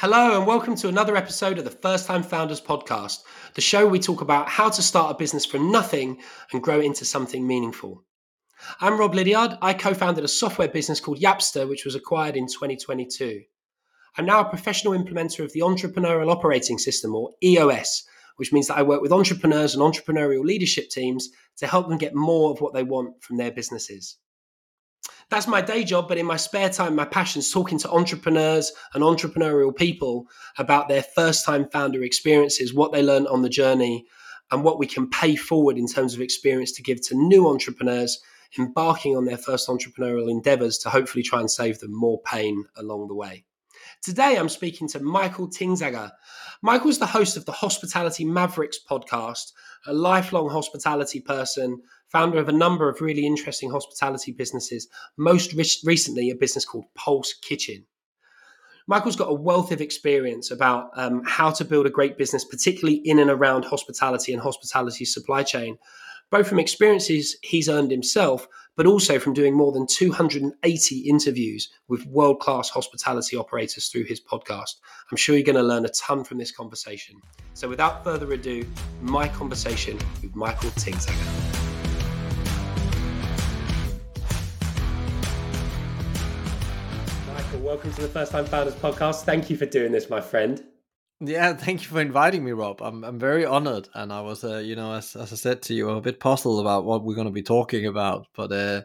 Hello, and welcome to another episode of the First Time Founders Podcast, the show we talk about how to start a business from nothing and grow into something meaningful. I'm Rob Liddiard. I co founded a software business called Yapster, which was acquired in 2022. I'm now a professional implementer of the Entrepreneurial Operating System, or EOS, which means that I work with entrepreneurs and entrepreneurial leadership teams to help them get more of what they want from their businesses that's my day job. But in my spare time, my passion is talking to entrepreneurs and entrepreneurial people about their first time founder experiences, what they learned on the journey, and what we can pay forward in terms of experience to give to new entrepreneurs embarking on their first entrepreneurial endeavors to hopefully try and save them more pain along the way. Today, I'm speaking to Michael Tingsager. Michael's the host of the Hospitality Mavericks podcast, a lifelong hospitality person founder of a number of really interesting hospitality businesses, most re- recently a business called Pulse Kitchen. Michael's got a wealth of experience about um, how to build a great business, particularly in and around hospitality and hospitality supply chain, both from experiences he's earned himself, but also from doing more than 280 interviews with world class hospitality operators through his podcast. I'm sure you're going to learn a ton from this conversation. So, without further ado, my conversation with Michael Tingsager. Welcome to the First Time Founders podcast. Thank you for doing this, my friend. Yeah, thank you for inviting me, Rob. I'm I'm very honored, and I was, uh, you know, as as I said to you, I'm a bit puzzled about what we're going to be talking about, but uh,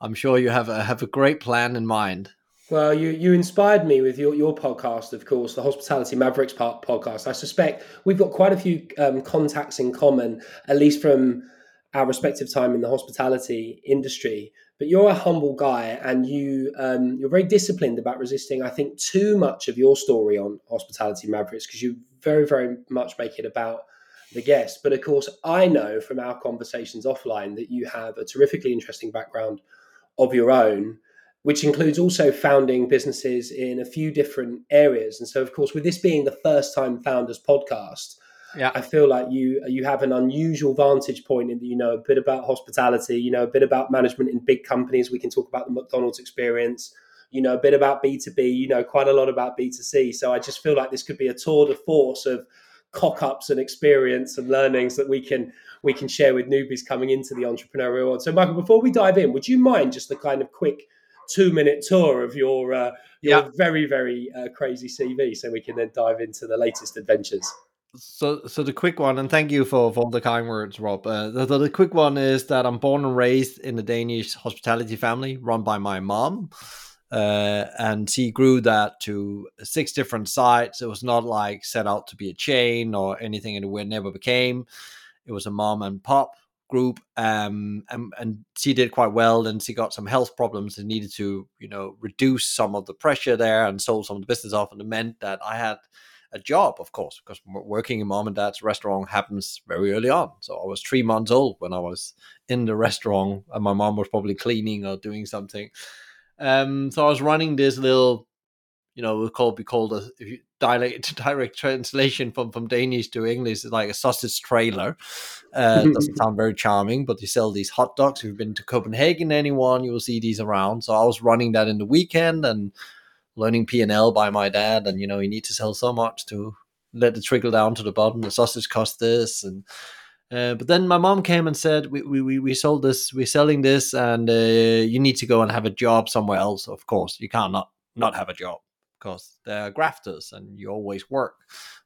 I'm sure you have a have a great plan in mind. Well, you you inspired me with your your podcast, of course, the Hospitality Mavericks podcast. I suspect we've got quite a few um, contacts in common, at least from our respective time in the hospitality industry but you're a humble guy and you um, you're very disciplined about resisting i think too much of your story on hospitality mavericks because you very very much make it about the guest. But of course i know from our conversations offline that you have a terrifically interesting background of your own which includes also founding businesses in a few different areas. And so of course with this being the first time founders podcast yeah. I feel like you you have an unusual vantage point in that you know a bit about hospitality, you know a bit about management in big companies. We can talk about the McDonald's experience, you know a bit about B two B, you know quite a lot about B two C. So I just feel like this could be a tour de force of cock ups and experience and learnings that we can we can share with newbies coming into the entrepreneurial world. So Michael, before we dive in, would you mind just the kind of quick two minute tour of your uh, your yeah. very very uh, crazy CV so we can then dive into the latest adventures? So, so the quick one, and thank you for, for all the kind words, Rob. Uh, the, the, quick one is that I'm born and raised in a Danish hospitality family run by my mom, uh, and she grew that to six different sites. It was not like set out to be a chain or anything, and it never became. It was a mom and pop group, um, and and she did quite well. And she got some health problems and needed to, you know, reduce some of the pressure there and sold some of the business off, and it meant that I had a job, of course, because working in mom and dad's restaurant happens very early on. So I was three months old when I was in the restaurant, and my mom was probably cleaning or doing something. Um, so I was running this little, you know, call be called a if you direct direct translation from from Danish to English, it's like a sausage trailer. Uh, doesn't sound very charming, but they sell these hot dogs. If you've been to Copenhagen, anyone, you will see these around. So I was running that in the weekend and learning P&L by my dad and you know you need to sell so much to let it trickle down to the bottom. The sausage cost this and uh, but then my mom came and said we, we, we sold this we're selling this and uh, you need to go and have a job somewhere else of course. You can't not not have a job because they're grafters and you always work.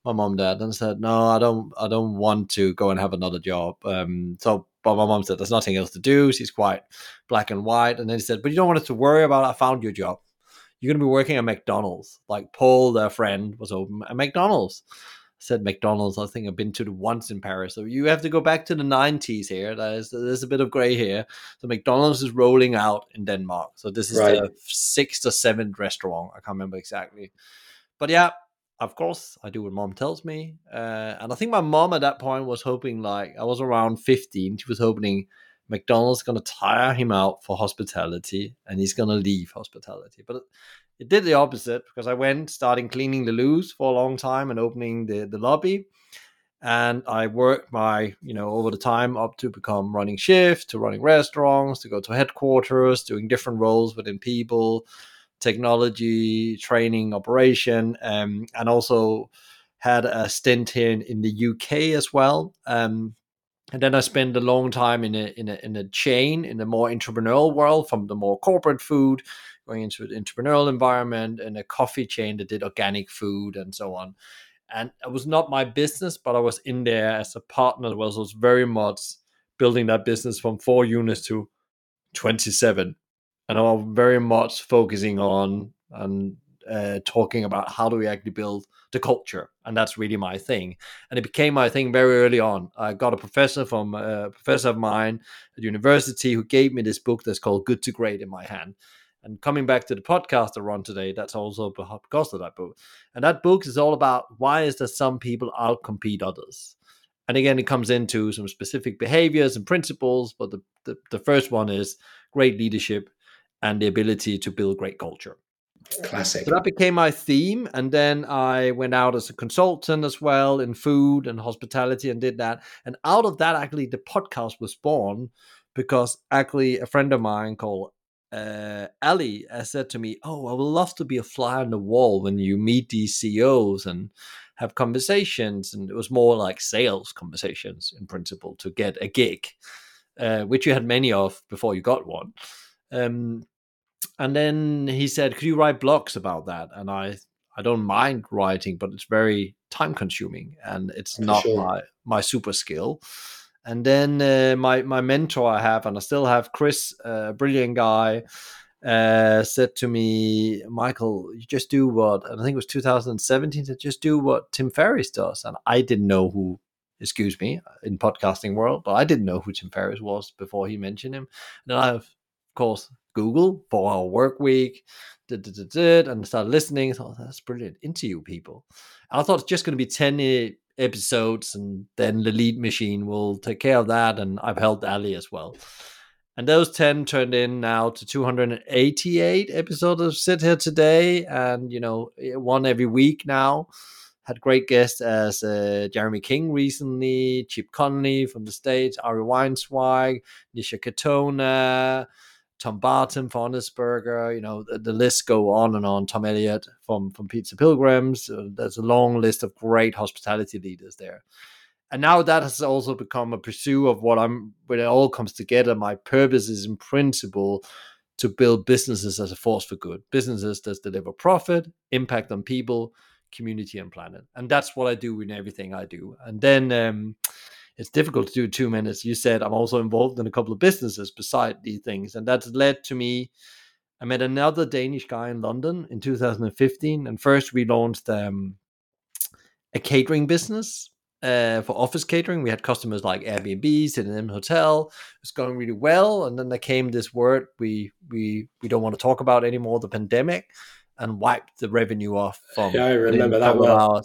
My mom dad and said no i don't i don't want to go and have another job. Um, so but my mom said there's nothing else to do. She's quite black and white. And then he said but you don't want us to worry about it. i found your job you're going to be working at McDonald's. Like Paul, their friend, was open at McDonald's. I said McDonald's. I think I've been to once in Paris. So you have to go back to the 90s here. There's, there's a bit of gray here. So McDonald's is rolling out in Denmark. So this is right. the sixth or seventh restaurant. I can't remember exactly. But yeah, of course, I do what mom tells me. Uh, and I think my mom at that point was hoping, like, I was around 15. She was hoping McDonald's going to tire him out for hospitality and he's going to leave hospitality. But it did the opposite because I went starting cleaning the loos for a long time and opening the, the lobby. And I worked my, you know, over the time up to become running shift, to running restaurants, to go to headquarters, doing different roles within people, technology training operation, um, and also had a stint here in, in the UK as well. Um, and then I spent a long time in a in a in a chain in the more entrepreneurial world, from the more corporate food, going into an entrepreneurial environment, and a coffee chain that did organic food and so on. And it was not my business, but I was in there as a partner. Was was very much building that business from four units to twenty seven, and I was very much focusing on and uh, talking about how do we actually build the culture, and that's really my thing. And it became my thing very early on. I got a professor from uh, a professor of mine at university who gave me this book that's called Good to Great in my hand. And coming back to the podcast I run today, that's also because of that book. And that book is all about why is that some people outcompete others. And again, it comes into some specific behaviors and principles, but the, the, the first one is great leadership and the ability to build great culture. Classic. So that became my theme. And then I went out as a consultant as well in food and hospitality and did that. And out of that, actually, the podcast was born because actually a friend of mine called uh, Ali uh, said to me, Oh, I would love to be a fly on the wall when you meet these CEOs and have conversations. And it was more like sales conversations in principle to get a gig, uh, which you had many of before you got one. Um, and then he said, "Could you write blogs about that?" And I, I don't mind writing, but it's very time consuming, and it's For not sure. my my super skill. And then uh, my my mentor I have, and I still have Chris, a uh, brilliant guy, uh, said to me, Michael, you just do what, and I think it was 2017, to just do what Tim Ferriss does. And I didn't know who, excuse me, in podcasting world, but I didn't know who Tim Ferriss was before he mentioned him. And I have, of course, Google four hour work week, and started listening. I thought, that's brilliant. Interview people. I thought it's just going to be 10 episodes and then the lead machine will take care of that. And I've helped Ali as well. And those 10 turned in now to 288 episodes of Sit Here Today. And, you know, one every week now. Had great guests as uh, Jeremy King recently, Chip Conley from the States, Ari Weinzweig, Nisha Katona, Tom Barton for you know, the, the, list go on and on. Tom Elliott from, from Pizza Pilgrims. Uh, there's a long list of great hospitality leaders there. And now that has also become a pursuit of what I'm, when it all comes together, my purpose is in principle to build businesses as a force for good, businesses that deliver profit, impact on people, community, and planet. And that's what I do in everything I do. And then, um, it's difficult to do two minutes. You said I'm also involved in a couple of businesses beside these things, and that's led to me. I met another Danish guy in London in 2015, and first we launched um, a catering business uh, for office catering. We had customers like Airbnb, in hotel. It was going really well, and then there came this word we we we don't want to talk about anymore, the pandemic, and wiped the revenue off from. Yeah, I remember that well.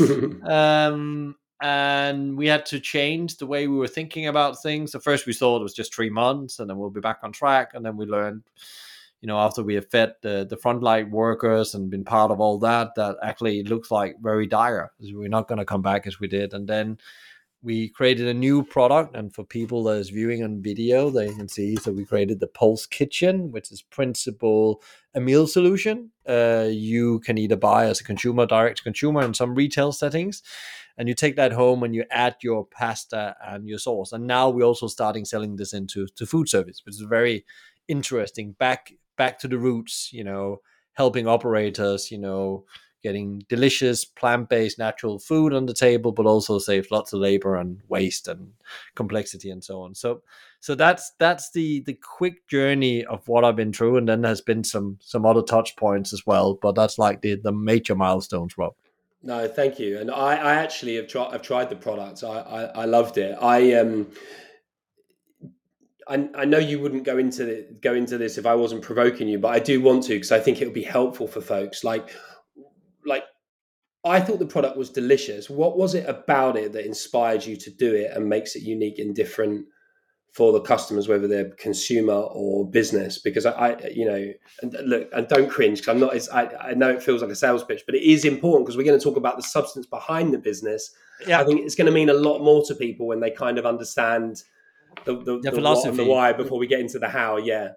um, and we had to change the way we were thinking about things. At first, we thought it was just three months, and then we'll be back on track. And then we learned, you know, after we have fed the the frontline workers and been part of all that, that actually looks like very dire. We're not going to come back as we did. And then we created a new product, and for people that is viewing on video, they can see. So we created the Pulse Kitchen, which is principal a meal solution. Uh, you can either buy as a consumer, direct to consumer, in some retail settings and you take that home and you add your pasta and your sauce. And now we're also starting selling this into to food service, which is very interesting. Back back to the roots, you know, helping operators, you know, getting delicious plant-based natural food on the table, but also save lots of labor and waste and complexity and so on. So so that's that's the the quick journey of what I've been through, and then there's been some some other touch points as well. But that's like the the major milestones, Rob. No, thank you. And I, I actually have tried. I've tried the product. I, I, I loved it. I um, I, I know you wouldn't go into the, go into this if I wasn't provoking you, but I do want to because I think it would be helpful for folks. Like, like I thought the product was delicious. What was it about it that inspired you to do it and makes it unique and different for the customers, whether they're consumer or business. Because I, I you know, and look, and don't cringe because I'm not. I, I know it feels like a sales pitch, but it is important because we're going to talk about the substance behind the business. Yeah. I think it's going to mean a lot more to people when they kind of understand the the, the, the and the why before we get into the how. Yeah.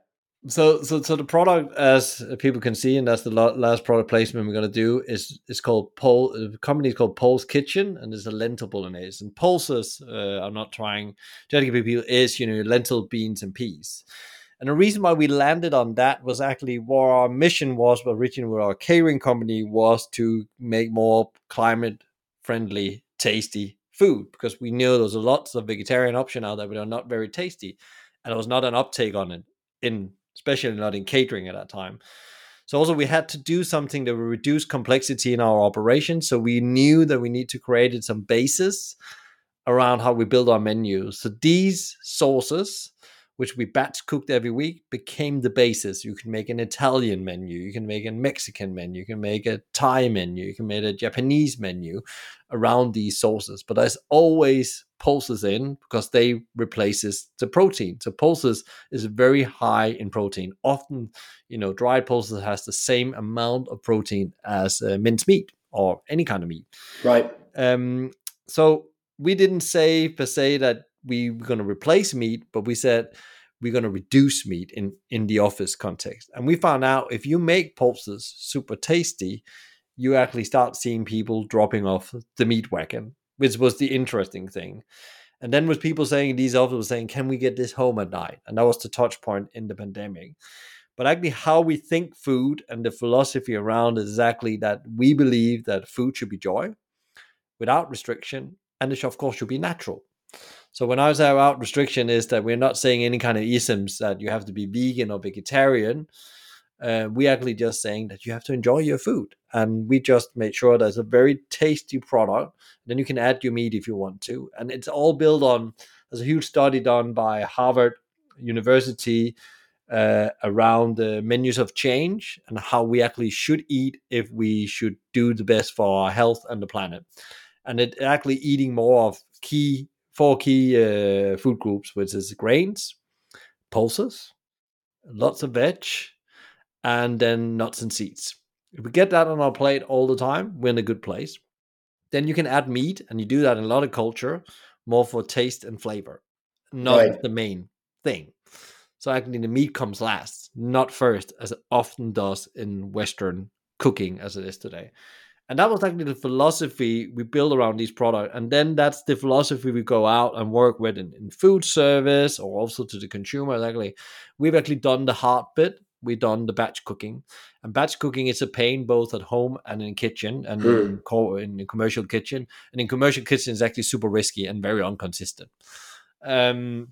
So so so the product as people can see and that's the last product placement we're going to do is is called pole the company is called pulse kitchen and it's a lentil bolognese. And pulses uh, i'm not trying to give people is you know lentil beans and peas. And the reason why we landed on that was actually what our mission was originally with our catering company was to make more climate friendly tasty food because we knew there was lots of vegetarian option out there but are not very tasty and there was not an uptake on it in especially not in catering at that time. So also we had to do something that would reduce complexity in our operation. So we knew that we need to create some basis around how we build our menus. So these sauces which we batch cooked every week, became the basis. You can make an Italian menu, you can make a Mexican menu, you can make a Thai menu, you can make a Japanese menu around these sauces. But there's always pulses in because they replaces the protein. So pulses is very high in protein. Often, you know, dried pulses has the same amount of protein as uh, minced meat or any kind of meat. Right. Um. So we didn't say per se that we were going to replace meat, but we said we're going to reduce meat in in the office context. And we found out if you make pulses super tasty, you actually start seeing people dropping off the meat wagon, which was the interesting thing. And then was people saying these officers saying, "Can we get this home at night?" And that was the touch point in the pandemic. But actually, how we think food and the philosophy around is exactly that we believe that food should be joy, without restriction, and it, of course, should be natural. So when I say out restriction is that we're not saying any kind of isms that you have to be vegan or vegetarian. Uh, we actually just saying that you have to enjoy your food, and we just made sure there's a very tasty product. Then you can add your meat if you want to, and it's all built on. There's a huge study done by Harvard University uh, around the menus of change and how we actually should eat if we should do the best for our health and the planet. And it actually eating more of key four key uh, food groups, which is grains, pulses, lots of veg, and then nuts and seeds. If we get that on our plate all the time, we're in a good place. Then you can add meat, and you do that in a lot of culture, more for taste and flavor, not right. the main thing. So actually, the meat comes last, not first, as it often does in Western cooking as it is today. And that was actually the philosophy we build around these products. And then that's the philosophy we go out and work with in, in food service or also to the consumer. Actually, we've actually done the hard bit. We've done the batch cooking, and batch cooking is a pain both at home and in kitchen and mm. in, co- in commercial kitchen. And in commercial kitchen, is actually super risky and very inconsistent. Um,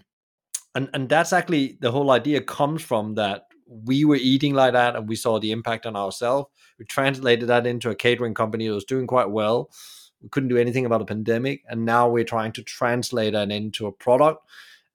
and and that's actually the whole idea comes from that we were eating like that and we saw the impact on ourselves. We translated that into a catering company that was doing quite well. We couldn't do anything about a pandemic. And now we're trying to translate that into a product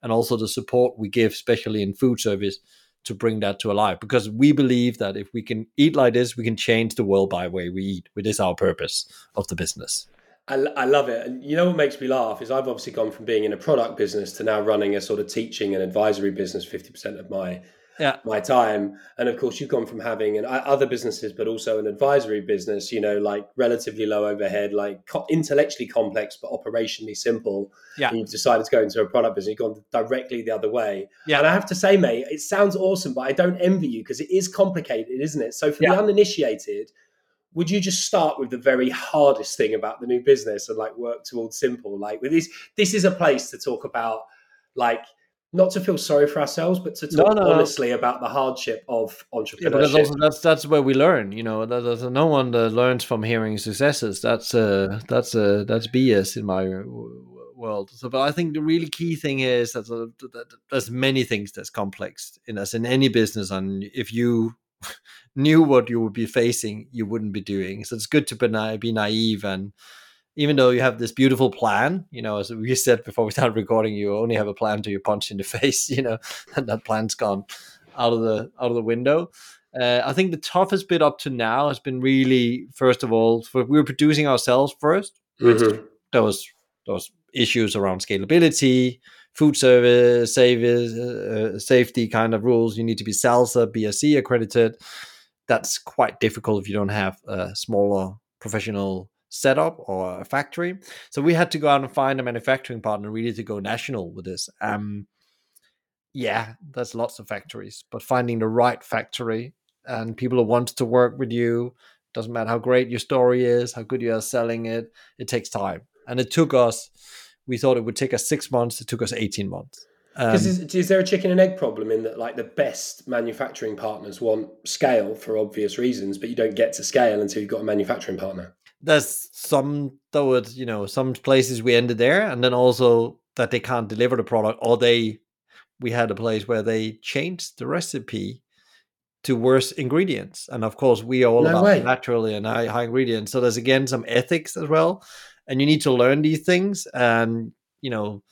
and also the support we give, especially in food service, to bring that to life. Because we believe that if we can eat like this, we can change the world by the way we eat, which is our purpose of the business. I, I love it. And you know what makes me laugh is I've obviously gone from being in a product business to now running a sort of teaching and advisory business 50% of my yeah. my time. And of course, you've gone from having an, other businesses, but also an advisory business. You know, like relatively low overhead, like co- intellectually complex but operationally simple. Yeah. And you've decided to go into a product business. You've gone directly the other way. Yeah. And I have to say, mate, it sounds awesome, but I don't envy you because it is complicated, isn't it? So for yeah. the uninitiated. Would you just start with the very hardest thing about the new business and like work towards simple? Like with this, this is a place to talk about like not to feel sorry for ourselves, but to talk no, no, honestly no. about the hardship of entrepreneurship. Yeah, that's, also, that's that's where we learn. You know, there's no one that learns from hearing successes. That's uh, that's uh, that's BS in my world. So, but I think the really key thing is that, that there's many things that's complex in us in any business, and if you knew what you would be facing, you wouldn't be doing. So it's good to be, na- be naive and even though you have this beautiful plan, you know, as we said before we started recording, you only have a plan to you punch in the face, you know, and that plan's gone out of the out of the window. Uh, I think the toughest bit up to now has been really, first of all, for, we were producing ourselves 1st mm-hmm. There was those issues around scalability, food service, service uh, safety kind of rules. You need to be SALSA, BSC accredited. That's quite difficult if you don't have a smaller professional setup or a factory. So we had to go out and find a manufacturing partner really to go national with this. Um, yeah, there's lots of factories, but finding the right factory and people who want to work with you doesn't matter how great your story is, how good you are selling it, it takes time. And it took us, we thought it would take us six months, it took us 18 months. Um, is, is, there a chicken and egg problem in that, like the best manufacturing partners want scale for obvious reasons, but you don't get to scale until you've got a manufacturing partner? There's some, though, it, you know, some places we ended there, and then also that they can't deliver the product, or they, we had a place where they changed the recipe to worse ingredients. And of course, we are all no about way. naturally and high, high ingredients. So there's again some ethics as well. And you need to learn these things and, you know,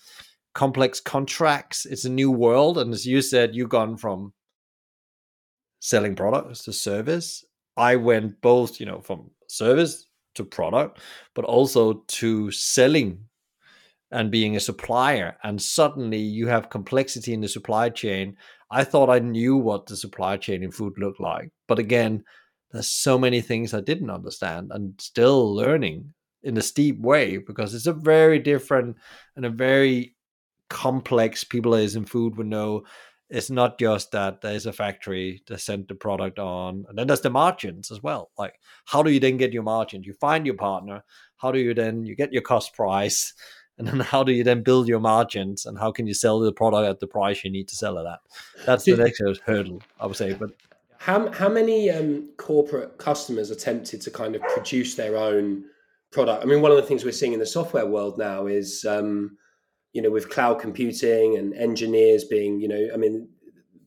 complex contracts. It's a new world. And as you said, you've gone from selling products to service. I went both, you know, from service to product, but also to selling and being a supplier. And suddenly you have complexity in the supply chain I thought I knew what the supply chain in food looked like. But again, there's so many things I didn't understand and still learning in a steep way because it's a very different and a very complex people is in food would know it's not just that there's a factory to send the product on and then there's the margins as well. Like how do you then get your margins? You find your partner how do you then you get your cost price and then how do you then build your margins and how can you sell the product at the price you need to sell it at? That's the next hurdle i would say but how, how many um, corporate customers are tempted to kind of produce their own product? I mean one of the things we're seeing in the software world now is um, you know with cloud computing and engineers being you know i mean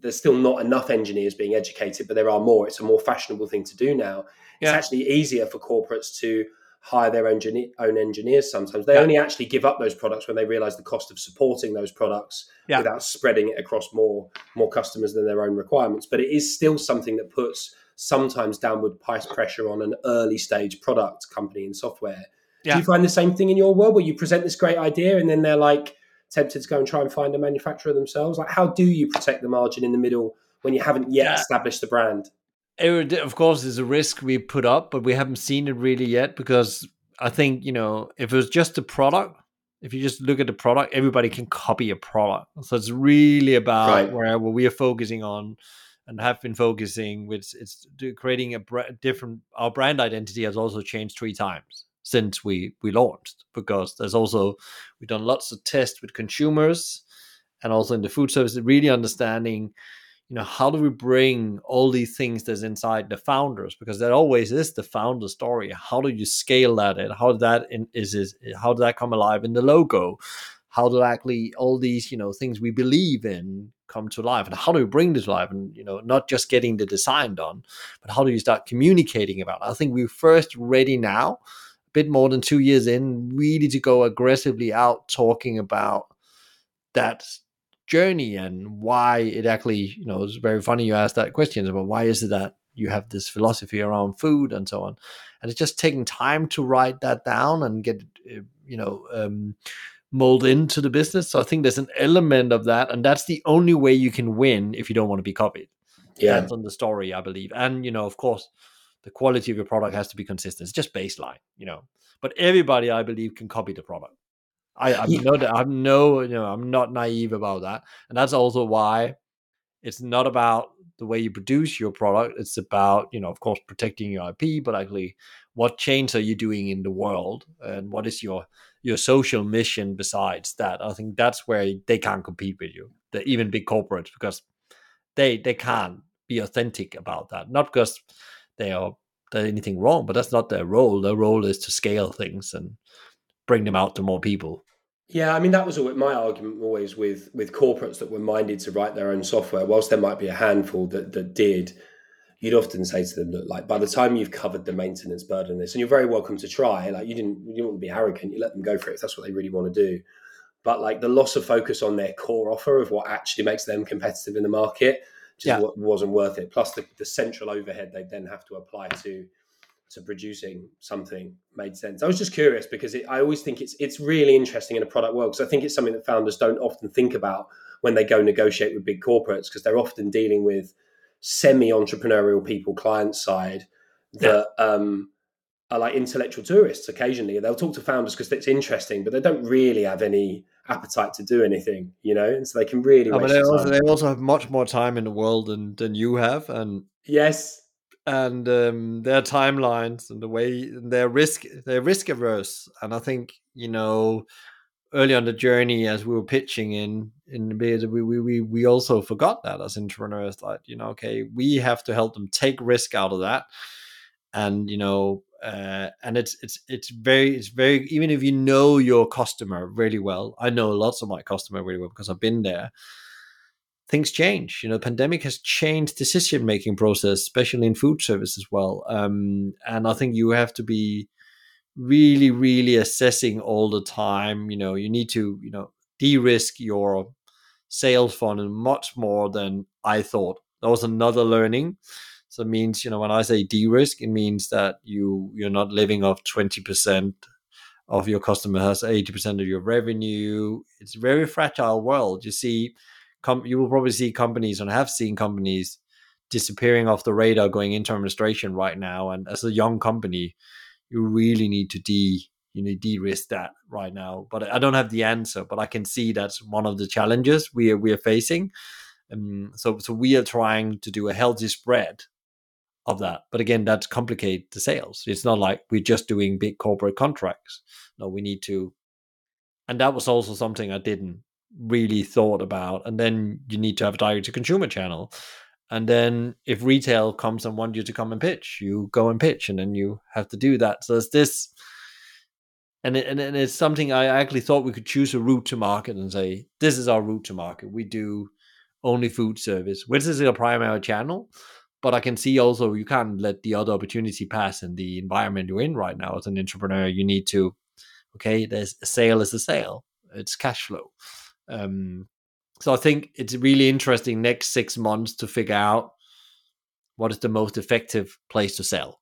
there's still not enough engineers being educated but there are more it's a more fashionable thing to do now yeah. it's actually easier for corporates to hire their engineer, own engineers sometimes. They yeah. only actually give up those products when they realize the cost of supporting those products yeah. without spreading it across more more customers than their own requirements. But it is still something that puts sometimes downward price pressure on an early stage product company in software. Yeah. Do you find the same thing in your world where you present this great idea and then they're like tempted to go and try and find a manufacturer themselves? Like how do you protect the margin in the middle when you haven't yet established the brand? it, of course is a risk we put up, but we haven't seen it really yet because I think you know if it was just a product, if you just look at the product, everybody can copy a product. So it's really about right. where, where we are focusing on and have been focusing with it's creating a different. Our brand identity has also changed three times since we we launched because there's also we've done lots of tests with consumers and also in the food service, really understanding you know how do we bring all these things that's inside the founders? Because that always is the founder story. How do you scale that and how that in, is, is how did that come alive in the logo? How do actually all these you know things we believe in come to life? And how do we bring this life? And you know not just getting the design done but how do you start communicating about it? I think we're first ready now bit more than two years in really to go aggressively out talking about that journey and why it actually, you know, it's very funny you asked that question about why is it that you have this philosophy around food and so on. And it's just taking time to write that down and get, eh, you know, um, mold into the business. So I think there's an element of that. And that's the only way you can win if you don't want to be copied. Yeah. That's on the story, I believe. And, you know, of course, the quality of your product has to be consistent. It's just baseline, you know. But everybody, I believe, can copy the product. I, I'm yeah. no, I'm no, you know, I'm not naive about that, and that's also why it's not about the way you produce your product. It's about, you know, of course, protecting your IP, but actually, what change are you doing in the world, and what is your your social mission besides that? I think that's where they can't compete with you, the even big corporates, because they they can't be authentic about that. Not because they are there's anything wrong, but that's not their role. Their role is to scale things and bring them out to more people. Yeah, I mean that was always, my argument always with with corporates that were minded to write their own software. Whilst there might be a handful that that did, you'd often say to them, "Look, like by the time you've covered the maintenance burden this, and you're very welcome to try. Like you didn't you didn't want to be arrogant. You let them go for it if that's what they really want to do. But like the loss of focus on their core offer of what actually makes them competitive in the market just yeah. wasn't worth it. Plus the, the central overhead they then have to apply to to producing something made sense. I was just curious because it, I always think it's it's really interesting in a product world because I think it's something that founders don't often think about when they go negotiate with big corporates because they're often dealing with semi-entrepreneurial people client side that yeah. um, are like intellectual tourists occasionally. They'll talk to founders because it's interesting, but they don't really have any appetite to do anything, you know, and so they can really. Oh, but they also, they also have much more time in the world than than you have, and yes, and um, their timelines and the way their risk they're risk averse, and I think you know early on the journey as we were pitching in in the bid, we, we we also forgot that as entrepreneurs, like you know, okay, we have to help them take risk out of that, and you know, uh, and it's it's it's very it's very even if you know your customer really well, I know lots of my customer really well because I've been there. Things change, you know. the Pandemic has changed decision making process, especially in food service as well. Um, and I think you have to be really really assessing all the time you know you need to you know de-risk your sales funnel much more than i thought that was another learning so it means you know when i say de-risk it means that you you're not living off 20% of your customer has 80% of your revenue. It's a very fragile world. You see com- you will probably see companies and have seen companies disappearing off the radar going into administration right now. And as a young company you really need to de you know de-risk that right now. But i don't have the answer but i can see that's one of the challenges we are we are facing. Um, so so we are trying to do a healthy spread of that but again that's complicate the sales it's not like we're just doing big corporate contracts no we need to and that was also something i didn't really thought about and then you need to have a direct to consumer channel and then if retail comes and want you to come and pitch, you go and pitch, and then you have to do that. So it's this, and it, and it's something I actually thought we could choose a route to market and say this is our route to market. We do only food service, which is a primary channel. But I can see also you can't let the other opportunity pass in the environment you're in right now as an entrepreneur. You need to, okay, there's a sale is a sale. It's cash flow. Um, so I think it's really interesting next six months to figure out what is the most effective place to sell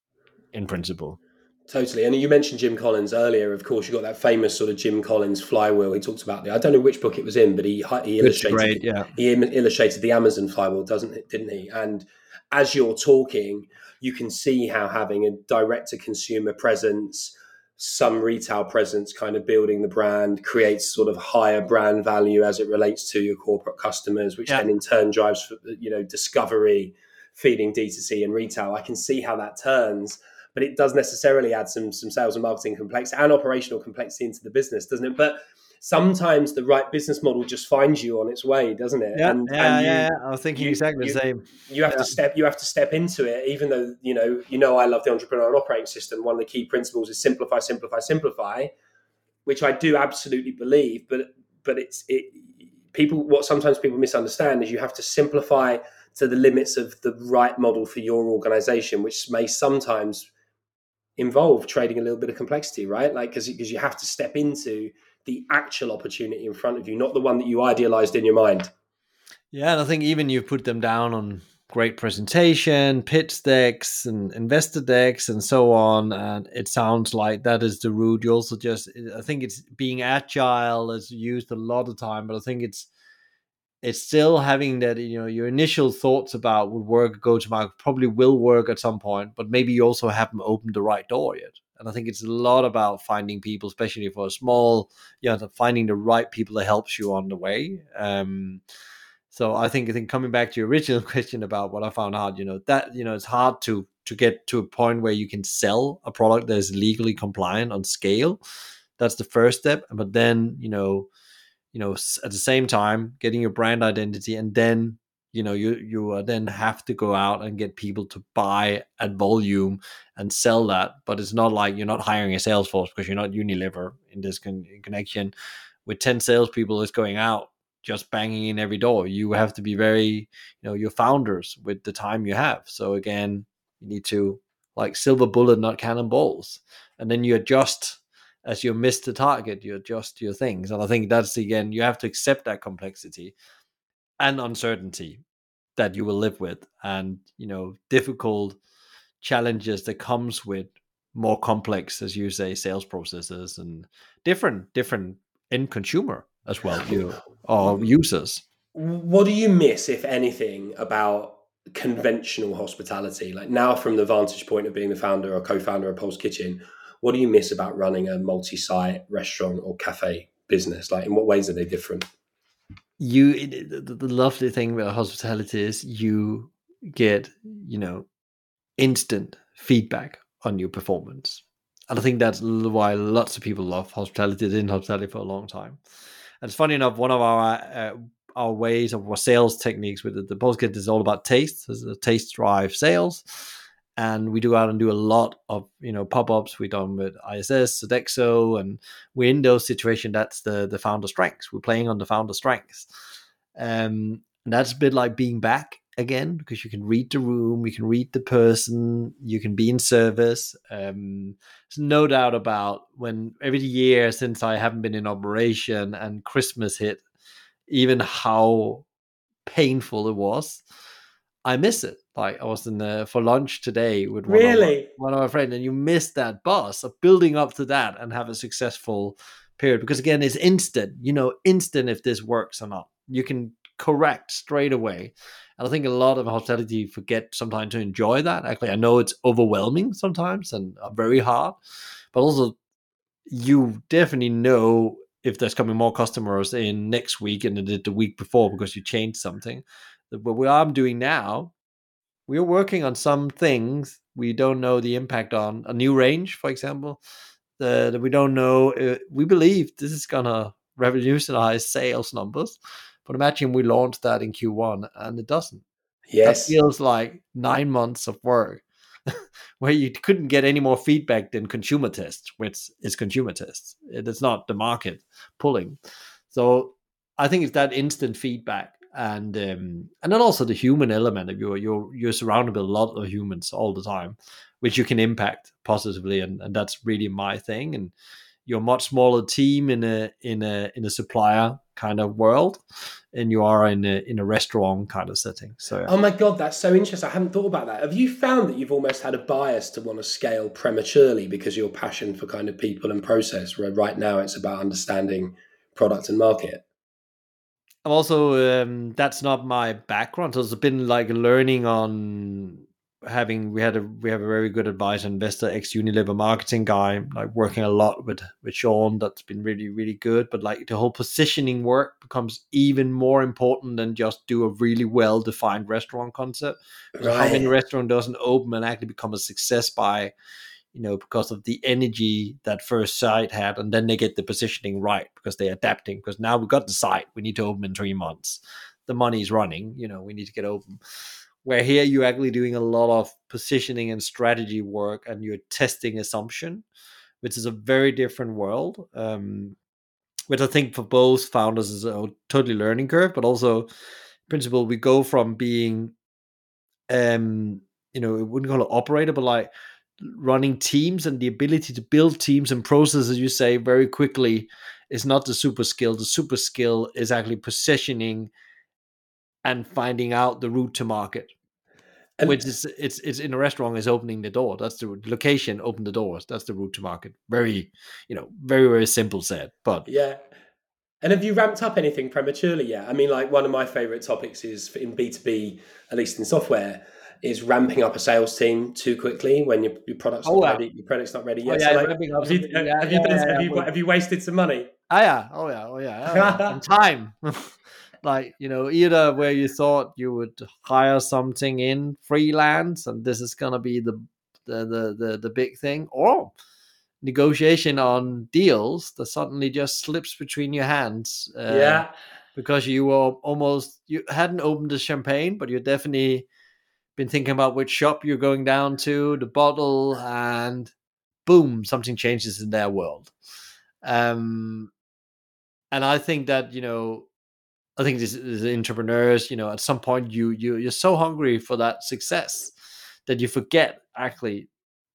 in principle. Totally. And you mentioned Jim Collins earlier. Of course, you got that famous sort of Jim Collins flywheel. He talks about the. I don't know which book it was in, but he he illustrated. Great, yeah. He illustrated the Amazon flywheel, doesn't it? Didn't he? And as you're talking, you can see how having a direct to consumer presence, some retail presence kind of building the brand creates sort of higher brand value as it relates to your corporate customers which yeah. then in turn drives you know discovery feeding d2c and retail i can see how that turns but it does necessarily add some some sales and marketing complexity and operational complexity into the business doesn't it but sometimes the right business model just finds you on its way, doesn't it? Yeah, and, yeah, and you, yeah. I was thinking you, exactly you, the same. You have yeah. to step. You have to step into it, even though you know. You know, I love the entrepreneurial operating system. One of the key principles is simplify, simplify, simplify, which I do absolutely believe. But but it's it. People, what sometimes people misunderstand is you have to simplify to the limits of the right model for your organization, which may sometimes involve trading a little bit of complexity, right? Like because because you have to step into the actual opportunity in front of you, not the one that you idealized in your mind. Yeah, and I think even you put them down on great presentation, pitch decks, and investor decks, and so on. And it sounds like that is the route. You also just, I think it's being agile is used a lot of time, but I think it's it's still having that you know your initial thoughts about would work go to market probably will work at some point but maybe you also haven't opened the right door yet and I think it's a lot about finding people, especially for a small, you know, finding the right people that helps you on the way. Um, so I think I think coming back to your original question about what I found hard, you know, that you know it's hard to to get to a point where you can sell a product that is legally compliant on scale. That's the first step, but then you know, you know, at the same time, getting your brand identity and then you know you you uh, then have to go out and get people to buy at volume and sell that but it's not like you're not hiring a sales force because you're not unilever in this con- connection. With 10 salespeople is going out just banging in every door you have to be very you know your founders with the time you have. So again you need to like silver bullet not cannonballs. And then you adjust as you miss the target you adjust your things. And i think that's again you have to accept that complexity and uncertainty that you will live with and you know difficult challenges that comes with more complex as you say sales processes and different different end consumer as well you or users what do you miss if anything about conventional hospitality like now from the vantage point of being the founder or co-founder of pulse kitchen what do you miss about running a multi-site restaurant or cafe business? Like, in what ways are they different? You, the, the lovely thing about hospitality is you get, you know, instant feedback on your performance. And I think that's why lots of people love hospitality, in hospitality for a long time. And it's funny enough, one of our uh, our ways of our sales techniques with the, the Postkit is all about taste. It's a taste drive sales and we do out and do a lot of you know pop-ups. We've done with iss sodexo and we're in those situations that's the the founder strengths we're playing on the founder strengths um and that's a bit like being back again because you can read the room you can read the person you can be in service. Um there's no doubt about when every year since i haven't been in operation and christmas hit even how painful it was I miss it. Like I was in the, for lunch today with one, really? of my, one of my friends, and you miss that buzz of building up to that and have a successful period because again, it's instant. You know, instant if this works or not. You can correct straight away. And I think a lot of hospitality forget sometimes to enjoy that. Actually, I know it's overwhelming sometimes and uh, very hard, but also you definitely know if there's coming more customers in next week and the, the week before because you changed something what we are doing now, we're working on some things we don't know the impact on a new range, for example, uh, that we don't know. Uh, we believe this is gonna revolutionize sales numbers, but imagine we launched that in Q1 and it doesn't. Yes, that feels like nine months of work. where you couldn't get any more feedback than consumer tests, which is consumer tests. It is not the market pulling. So I think it's that instant feedback and um, and then also the human element of you you're you're surrounded with a lot of humans all the time which you can impact positively and, and that's really my thing. And you're a much smaller team in a in a in a supplier kind of world and you are in a in a restaurant kind of setting. So yeah. oh my god that's so interesting. I hadn't thought about that. Have you found that you've almost had a bias to want to scale prematurely because your passion for kind of people and process where right now it's about understanding product and market also um, that's not my background. So it's been like learning on having we had a we have a very good advisor investor ex Unilever marketing guy like working a lot with with Sean that's been really really good but like the whole positioning work becomes even more important than just do a really well defined restaurant concept right. how many restaurant doesn't open and actually become a success by you know, because of the energy that first site had, and then they get the positioning right because they're adapting. Because now we've got the site, we need to open in three months. The money's running, you know, we need to get open. Where here you're actually doing a lot of positioning and strategy work, and you're testing assumption, which is a very different world. Um, which I think for both founders is a totally learning curve, but also principle we go from being um you know, we wouldn't call it operator, but like running teams and the ability to build teams and processes you say very quickly is not the super skill. The super skill is actually positioning and finding out the route to market and which is it's it's in a restaurant is opening the door. That's the location open the doors. That's the route to market. Very you know very very simple said but yeah. And have you ramped up anything prematurely yet? I mean like one of my favorite topics is in b2b at least in software is ramping up a sales team too quickly when your, your product's oh, not ready. Your product's not ready yet. have, you, wasted some money? Oh yeah, oh yeah, oh yeah, oh, yeah. and time. like you know, either where you thought you would hire something in freelance, and this is gonna be the the the the, the big thing, or negotiation on deals that suddenly just slips between your hands. Uh, yeah, because you were almost you hadn't opened the champagne, but you're definitely been thinking about which shop you're going down to, the bottle, and boom, something changes in their world. Um, and I think that you know, I think this is entrepreneurs. You know, at some point you you you're so hungry for that success that you forget actually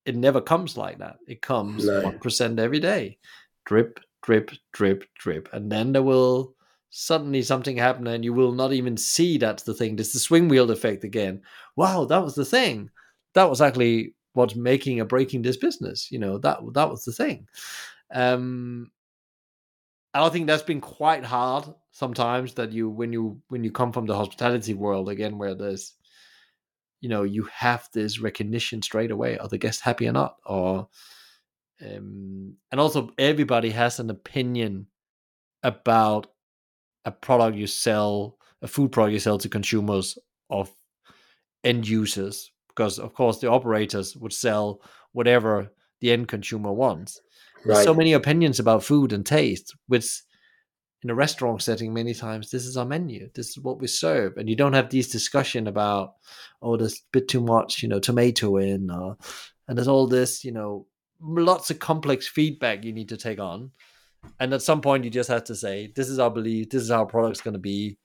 it never comes like that. It comes one no. every day, drip, drip, drip, drip, and then there will suddenly something happen and you will not even see that's the thing. There's the swing wheel effect again. Wow, that was the thing. That was actually what's making or breaking this business. You know, that that was the thing. Um I think that's been quite hard sometimes that you when you when you come from the hospitality world again where there's you know you have this recognition straight away are the guests happy or not or um and also everybody has an opinion about a product you sell, a food product you sell to consumers of end users, because of course the operators would sell whatever the end consumer wants. There's so many opinions about food and taste, which in a restaurant setting many times this is our menu. This is what we serve. And you don't have these discussion about oh there's a bit too much you know tomato in or, and there's all this you know lots of complex feedback you need to take on and at some point you just have to say this is our belief this is how our product's going to be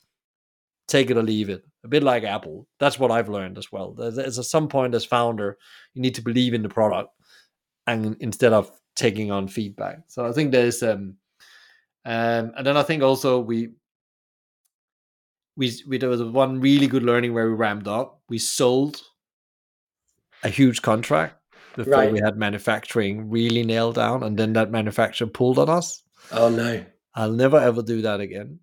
take it or leave it a bit like apple that's what i've learned as well there's, there's at some point as founder you need to believe in the product and instead of taking on feedback so i think there's um um, and then I think also we we we there was one really good learning where we ramped up. We sold a huge contract before right. we had manufacturing really nailed down, and then that manufacturer pulled on us. Oh no! I'll never ever do that again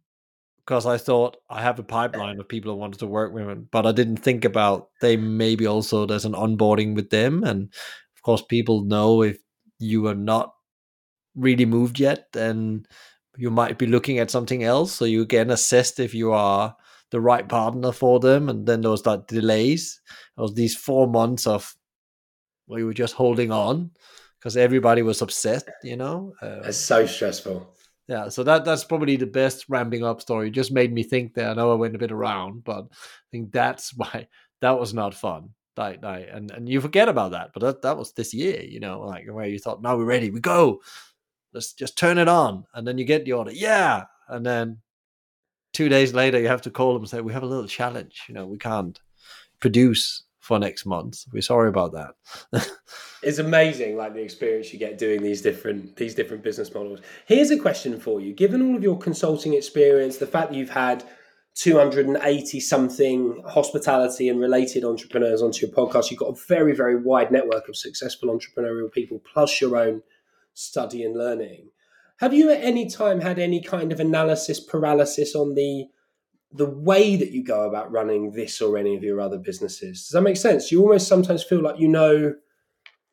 because I thought I have a eh. pipeline of people I wanted to work with, but I didn't think about they maybe also there's an onboarding with them, and of course people know if you are not really moved yet, then you might be looking at something else. So you again assessed if you are the right partner for them. And then there was that delays. There was these four months of where you were just holding on because everybody was upset, you know. Um, it's so stressful. Yeah, so that that's probably the best ramping up story. It just made me think there. I know I went a bit around, but I think that's why that was not fun. Like, like, and and you forget about that, but that that was this year, you know, like where you thought, now we're ready, we go, let's just turn it on. And then you get the order. Yeah. And then two days later, you have to call them and say, we have a little challenge. You know, we can't produce for next month. We're sorry about that. it's amazing, like the experience you get doing these different these different business models. Here's a question for you: Given all of your consulting experience, the fact that you've had 280 something hospitality and related entrepreneurs onto your podcast, you've got a very very wide network of successful entrepreneurial people, plus your own study and learning. Have you at any time had any kind of analysis paralysis on the the way that you go about running this or any of your other businesses? Does that make sense? You almost sometimes feel like you know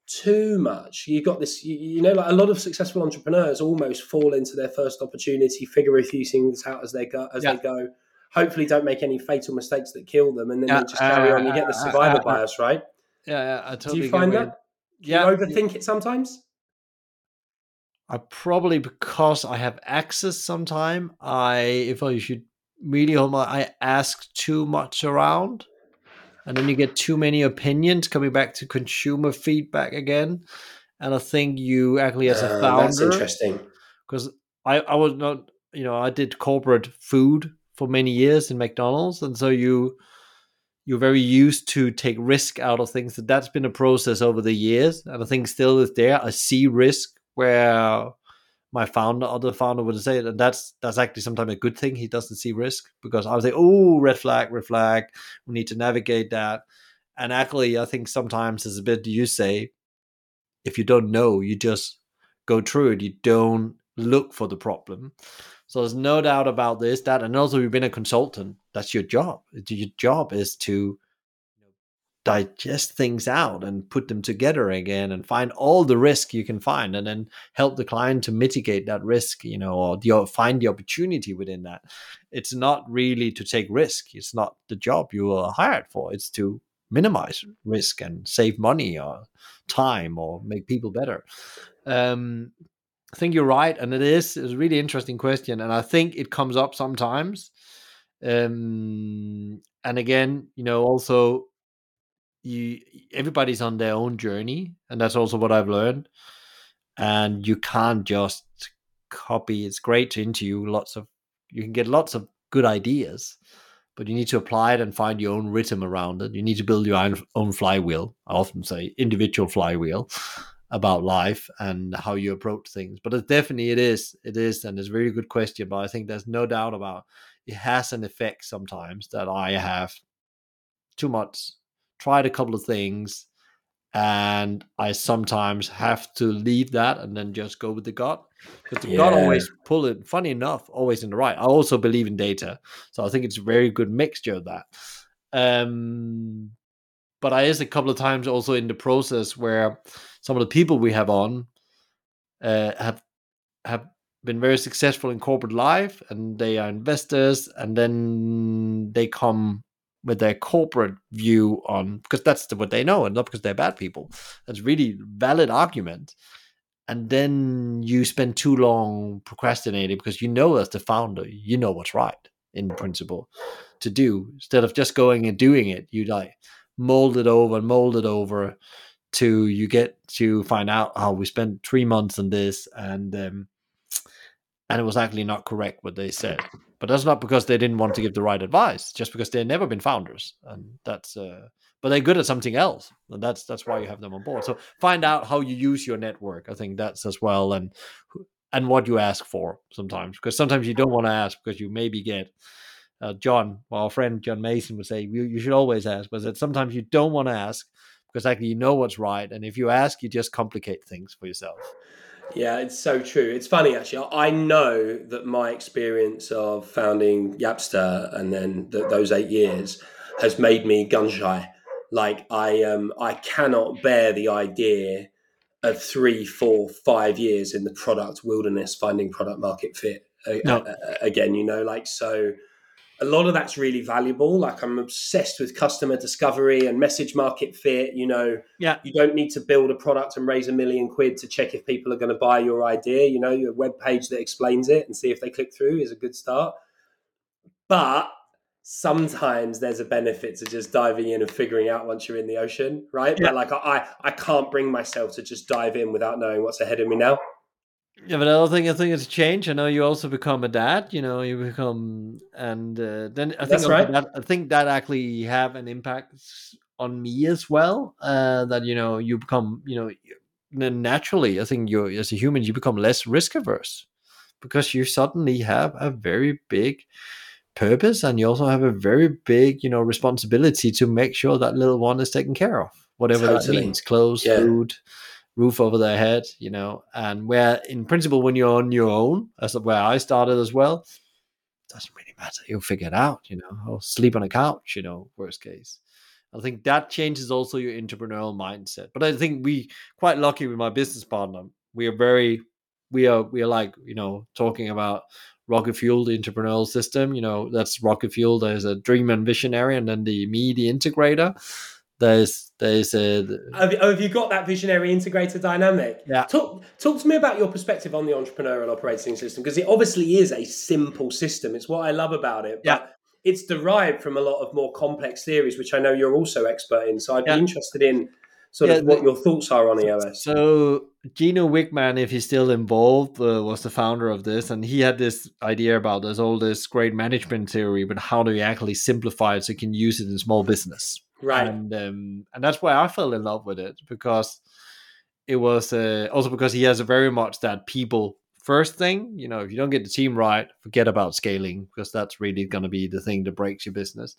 too much. You got this, you, you, know, like a lot of successful entrepreneurs almost fall into their first opportunity, figure a few things out as they go, as yeah. they go. Hopefully, don't make any fatal mistakes that kill them, and then yeah. just carry uh, on. You get the uh, survivor uh, uh, bias, right? Yeah, yeah, I totally. Do you find that? Do yeah, you overthink it sometimes. I probably because I have access sometime, I if I should really I ask too much around. And then you get too many opinions coming back to consumer feedback again. And I think you actually as a uh, founder that's interesting. Because I, I was not you know, I did corporate food for many years in McDonald's. And so you you're very used to take risk out of things. That that's been a process over the years. And I think still is there. I see risk where my founder, other founder would say that that's that's actually sometimes a good thing. He doesn't see risk because I would say, oh, red flag, red flag. We need to navigate that. And actually, I think sometimes it's a bit you say, if you don't know, you just go through it. You don't look for the problem. So there's no doubt about this, that, and also you've been a consultant. That's your job. Your job is to digest things out and put them together again and find all the risk you can find and then help the client to mitigate that risk you know or the, find the opportunity within that. It's not really to take risk. It's not the job you are hired for. It's to minimize risk and save money or time or make people better. Um, i think you're right and it is it's a really interesting question and i think it comes up sometimes. Um, and again you know also you everybody's on their own journey and that's also what i've learned. And you can't just copy it's great to interview lots of you can get lots of good ideas but you need to apply it and find your own rhythm around it. You need to build your own, flywheel. I often say individual flywheel about life and how you approach things. But it definitely it is it is and it's a very good question but i think there's no doubt about it has an effect sometimes that i have too much tried a couple of things, and I sometimes have to leave that and then just go with the gut because the yeah. gut always pull it. Funny enough, always in the right. I also believe in data, so I think it's a very good mixture of that. Um, but I is a couple of times also in the process where some of the people we have on uh, have have been very successful in corporate life and they are investors and then they come with their corporate view on because that's what they know and not because they're bad people. That's really valid argument. And then you spend too long procrastinating because you know as the founder you know what's right in principle to do. Instead of just going and doing it you like mold it over and mold it over to you get to find out how we spent three months on this and um, and it was actually not correct what they said but that's not because they didn't want to give the right advice just because they've never been founders and that's uh, but they're good at something else and that's that's why you have them on board. So find out how you use your network i think that's as well and and what you ask for sometimes because sometimes you don't want to ask because you maybe get uh, john well, our friend john mason would say you, you should always ask but that sometimes you don't want to ask because actually you know what's right and if you ask you just complicate things for yourself yeah, it's so true. It's funny actually. I know that my experience of founding Yapster and then th- those eight years has made me gun shy. Like I um I cannot bear the idea of three, four, five years in the product wilderness finding product market fit. Uh, no. Uh, uh, again, you know, like so a lot of that's really valuable. Like I'm obsessed with customer discovery and message market fit. You know, yeah, you don't need to build a product and raise a million quid to check if people are going to buy your idea. You know, your web page that explains it and see if they click through is a good start. But sometimes there's a benefit to just diving in and figuring out once you're in the ocean, right? Yeah. But like I, I can't bring myself to just dive in without knowing what's ahead of me now. Yeah, but I think I think it's a change. I know you also become a dad. You know, you become, and uh, then I think right. that, I think that actually have an impact on me as well. Uh, that you know, you become, you know, naturally. I think you as a human, you become less risk averse because you suddenly have a very big purpose, and you also have a very big, you know, responsibility to make sure that little one is taken care of, whatever totally. that means, clothes, yeah. food roof over their head, you know, and where in principle, when you're on your own, as where I started as well, doesn't really matter. You'll figure it out, you know, or sleep on a couch, you know, worst case. I think that changes also your entrepreneurial mindset. But I think we quite lucky with my business partner. We are very, we are, we are like, you know, talking about Rocket Fuel, the entrepreneurial system. You know, that's Rocket Fuel. There's a dream and visionary, and then the me, the integrator there's there's a have, have you got that visionary integrator dynamic? Yeah. Talk talk to me about your perspective on the entrepreneurial operating system because it obviously is a simple system. It's what i love about it yeah. it's derived from a lot of more complex theories which i know you're also expert in so i'd yeah. be interested in sort yeah, of what the, your thoughts are on eos so gino wickman if he's still involved uh, was the founder of this and he had this idea about there's all this great management theory but how do you actually simplify it so you can use it in small business right. and um, and that's why i fell in love with it because it was uh, also because he has a very much that people first thing you know if you don't get the team right forget about scaling because that's really going to be the thing that breaks your business.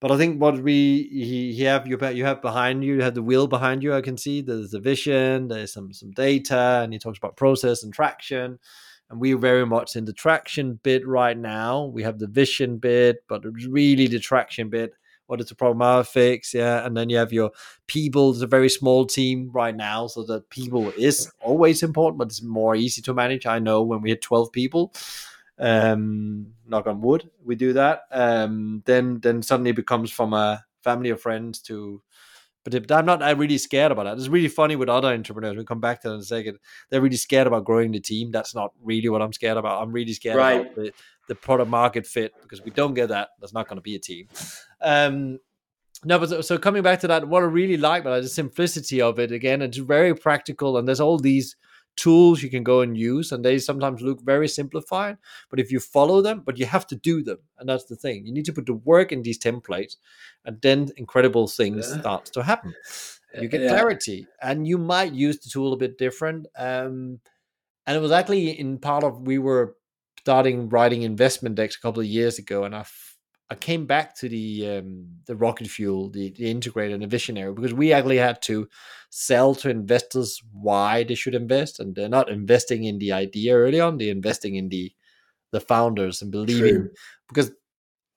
But i think what we he, he have you you have behind you you have the wheel behind you i can see there's the vision there's some some data and he talks about process and traction. And we're very much in the traction bit right now. We have the vision bit but really the traction bit what is the problem I fix? Yeah, and then you have your people. It's a very small team right now, so that people is always important, but it's more easy to manage. I know when we had twelve people, um, knock on wood, we do that. Um, then then suddenly it becomes from a family of friends to but I'm not I'm really scared about that. It's really funny with other entrepreneurs. We'll come back to that in a second. They're really scared about growing the team. That's not really what I'm scared about. I'm really scared right. about the, the product market fit because we don't get that. There's not going to be a team. Um, no, but so, so, coming back to that, what I really like about it, the simplicity of it. Again, it's very practical, and there's all these tools you can go and use, and they sometimes look very simplified. But if you follow them, but you have to do them, and that's the thing. You need to put the work in these templates, and then incredible things yeah. start to happen. You get yeah. clarity, and you might use the tool a bit different. Um, and it was actually in part of we were starting writing investment decks a couple of years ago, and I I came back to the um, the rocket fuel, the, the integrator and the visionary because we actually had to sell to investors why they should invest, and they're not investing in the idea early on; they're investing in the the founders and believing True. because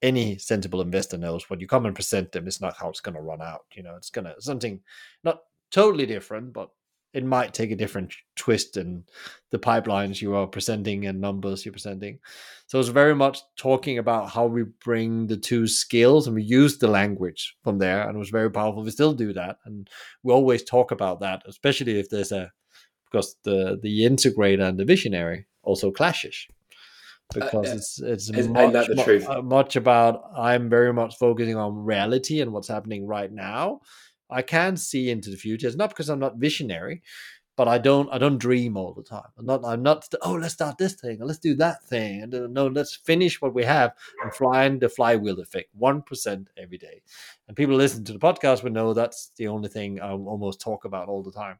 any sensible investor knows when you come and present them, it's not how it's going to run out. You know, it's going to something not totally different, but it might take a different twist in the pipelines you are presenting and numbers you're presenting. So it's very much talking about how we bring the two skills and we use the language from there. And it was very powerful. We still do that. And we always talk about that, especially if there's a, because the, the integrator and the visionary also clashes. Because uh, it's it's much, much, uh, much about I'm very much focusing on reality and what's happening right now. I can see into the future. It's not because I'm not visionary, but I don't I don't dream all the time. I'm not I'm not oh let's start this thing or let's do that thing and uh, no let's finish what we have and flying the flywheel effect one percent every day. And people listen to the podcast will know that's the only thing I almost talk about all the time.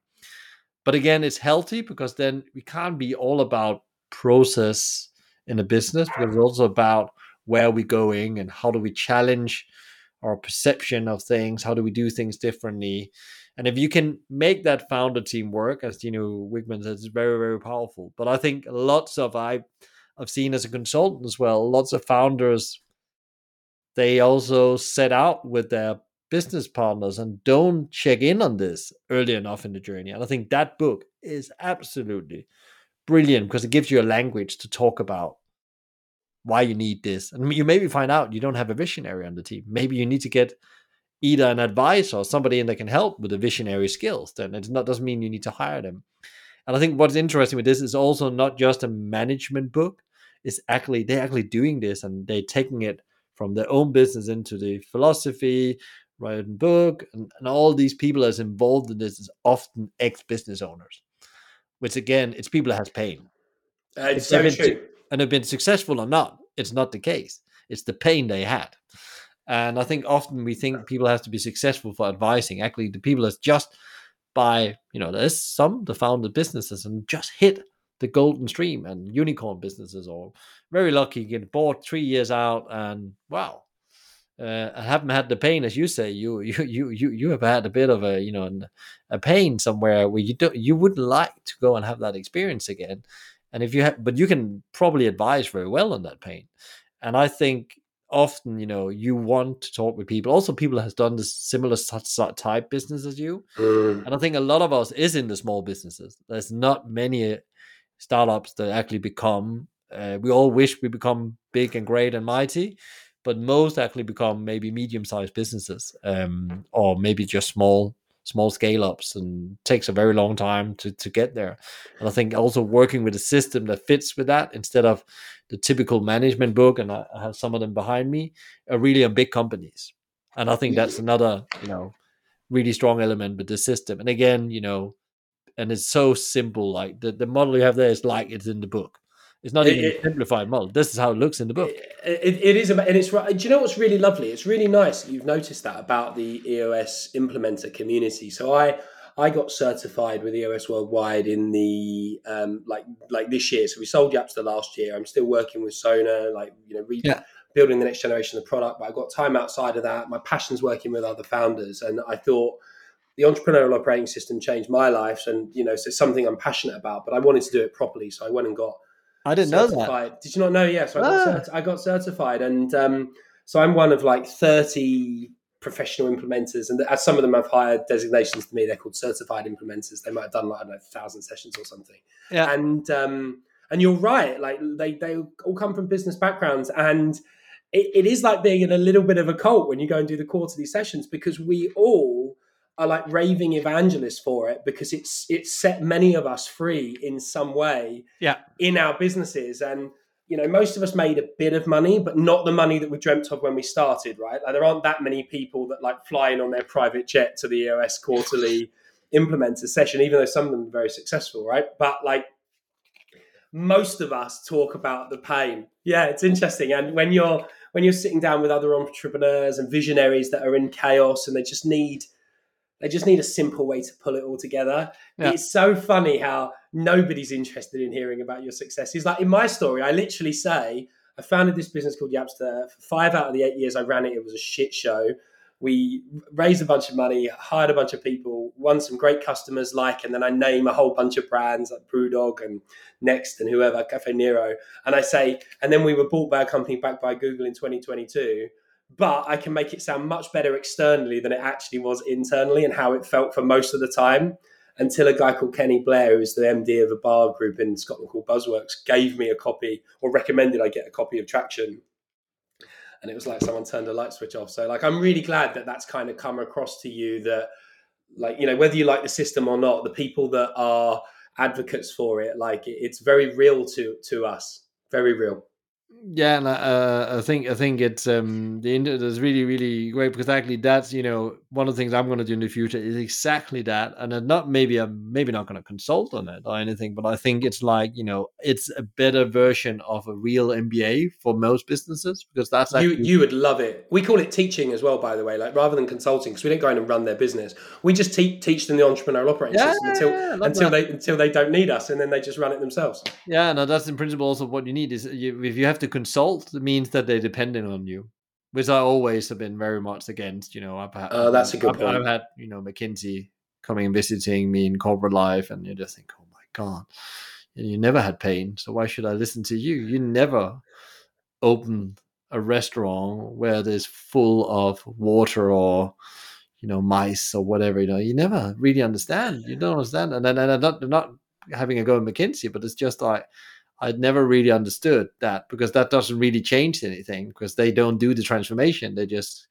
But again, it's healthy because then we can't be all about process in a business because it's also about where we're going and how do we challenge our perception of things how do we do things differently? And if you can make that founder team work as you know Wickman says it's very very powerful. But i think lots of i i've seen as a consultant as well lots of founders they also set out with their business partners and don't check in on this early enough in the journey. And i think that book is absolutely brilliant because it gives you a language to talk about why you need this. And you maybe find out you don't have a visionary on the team. Maybe you need to get either an advisor or somebody in that can help with the visionary skills. Then it not doesn't mean you need to hire them. And I think what's interesting with this is also not just a management book. It's actually they're actually doing this and they're taking it from their own business into the philosophy, writing book, and, and all these people that's involved in this is often ex-business owners. Which again, it's people that has pain. Uh, it's so true and have been successful or not. It's not the case. It's the pain they had. And I think often we think people have to be successful for advising. Actually, the people that's just by, you know, there's some the founded businesses and just hit the golden stream and unicorn businesses or very lucky get bought three years out and wow. Uh, I haven't had the pain, as you say. You, you, you, you, you have had a bit of a, you know, a pain somewhere where you don't, you wouldn't like to go and have that experience again. And if you have, but you can probably advise very well on that pain. And I think often, you know, you want to talk with people. Also, people has done this similar type business as you. Mm. And I think a lot of us is in the small businesses. There's not many startups that actually become. Uh, we all wish we become big and great and mighty, but most actually become maybe medium-sized businesses, um, or maybe just small small scale ups and takes a very long time to, to get there. And I think also working with a system that fits with that instead of the typical management book, and I, have some of them behind me, are really on big companies. And I think that's another, you know, really strong element with the system. And again, you know, and it's so simple. Like the, the model you have there is like it's in the book. It's not even it, a simplified model. This is how it looks in the book. It, it is, and it's right. Do you know what's really lovely? It's really nice you've noticed that about the EOS implementer community. So I I got certified with EOS Worldwide in the um, like like this year. So we sold Yapster last year. I'm still working with Sona, like you know, re- yeah. building the next generation of the product. But I got time outside of that. My passion's working with other founders, and I thought the entrepreneurial operating system changed my life, and you know, so it's something I'm passionate about. But I wanted to do it properly, so I went and got I didn't certified. know that. Did you not know? Yes, yeah, so I, ah. got I, got certified, and um, so I'm one of like 30 professional implementers, and as some of them have higher designations to me, they're called certified implementers. They might have done like I don't know, thousand sessions or something. Yeah, and um, and you're right. Like they they all come from business backgrounds, and it, it is like being in a little bit of a cult when you go and do the quarterly sessions because we all are like raving evangelists for it because it's it's set many of us free in some way yeah. in our businesses. And you know most of us made a bit of money but not the money that we dreamt of when we started right? Like there aren't that many people that like flying on their private jet to the eos quarterly implementer session even though some of them are very successful right? But like most of us talk about the pain. Yeah it's interesting. And when you're when you're sitting down with other entrepreneurs and visionaries that are in chaos and they just need they just need a simple way to pull it all together. Yeah. It's so funny how nobody's interested in hearing about your successes. Like in my story, I literally say, I founded this business called Yapster. For five out of the eight years I ran it, it was a shit show. We raised a bunch of money, hired a bunch of people, won some great customers like, and then I name a whole bunch of brands like Brewdog and Next and whoever, Cafe Nero. And I say, and then we were bought by a company backed by Google in 2022 but I can make it sound much better externally than it actually was internally and how it felt for most of the time. until a guy called Kenny Blair, who's the MD of a bar group in Scotland called Buzzworks, gave me a copy or recommended I get a copy of Traction. And it was like someone turned a light switch off. So, like, I'm really glad that that's kind of come across to you that, like, you know, whether you like the system or not, the people that are advocates for it, like, it's very real to to us, very real yeah and uh, i think i think it's um the is really really great because actually that's you know one of the things i'm going to do in the future is exactly that and I'm not maybe i'm maybe not going to consult on it or anything but i think it's like you know it's a better version of a real mba for most businesses because that's actually... you you would love it. We call it teaching as well by the way like rather than consulting because we don't go in and run their business. We just te- teach them the entrepreneurial operating yeah, system until yeah, until that. they until they don't need us and then they just run it themselves. Yeah no that's in principle also what you need is you, if you have to consult it means that they're dependent on you, which I always have been very much against. You know, I've had, oh, that's a good I've, point. I've had you know McKinsey coming and visiting me in corporate life, and you just think, oh my god, and you never had pain, so why should I listen to you? You never open a restaurant where there's full of water or you know mice or whatever you know you never really understand you don't understand and then and I'm not, not having a go at mckinsey but it's just like I'd never really understood that because that doesn't really change anything because they don't do the transformation. They just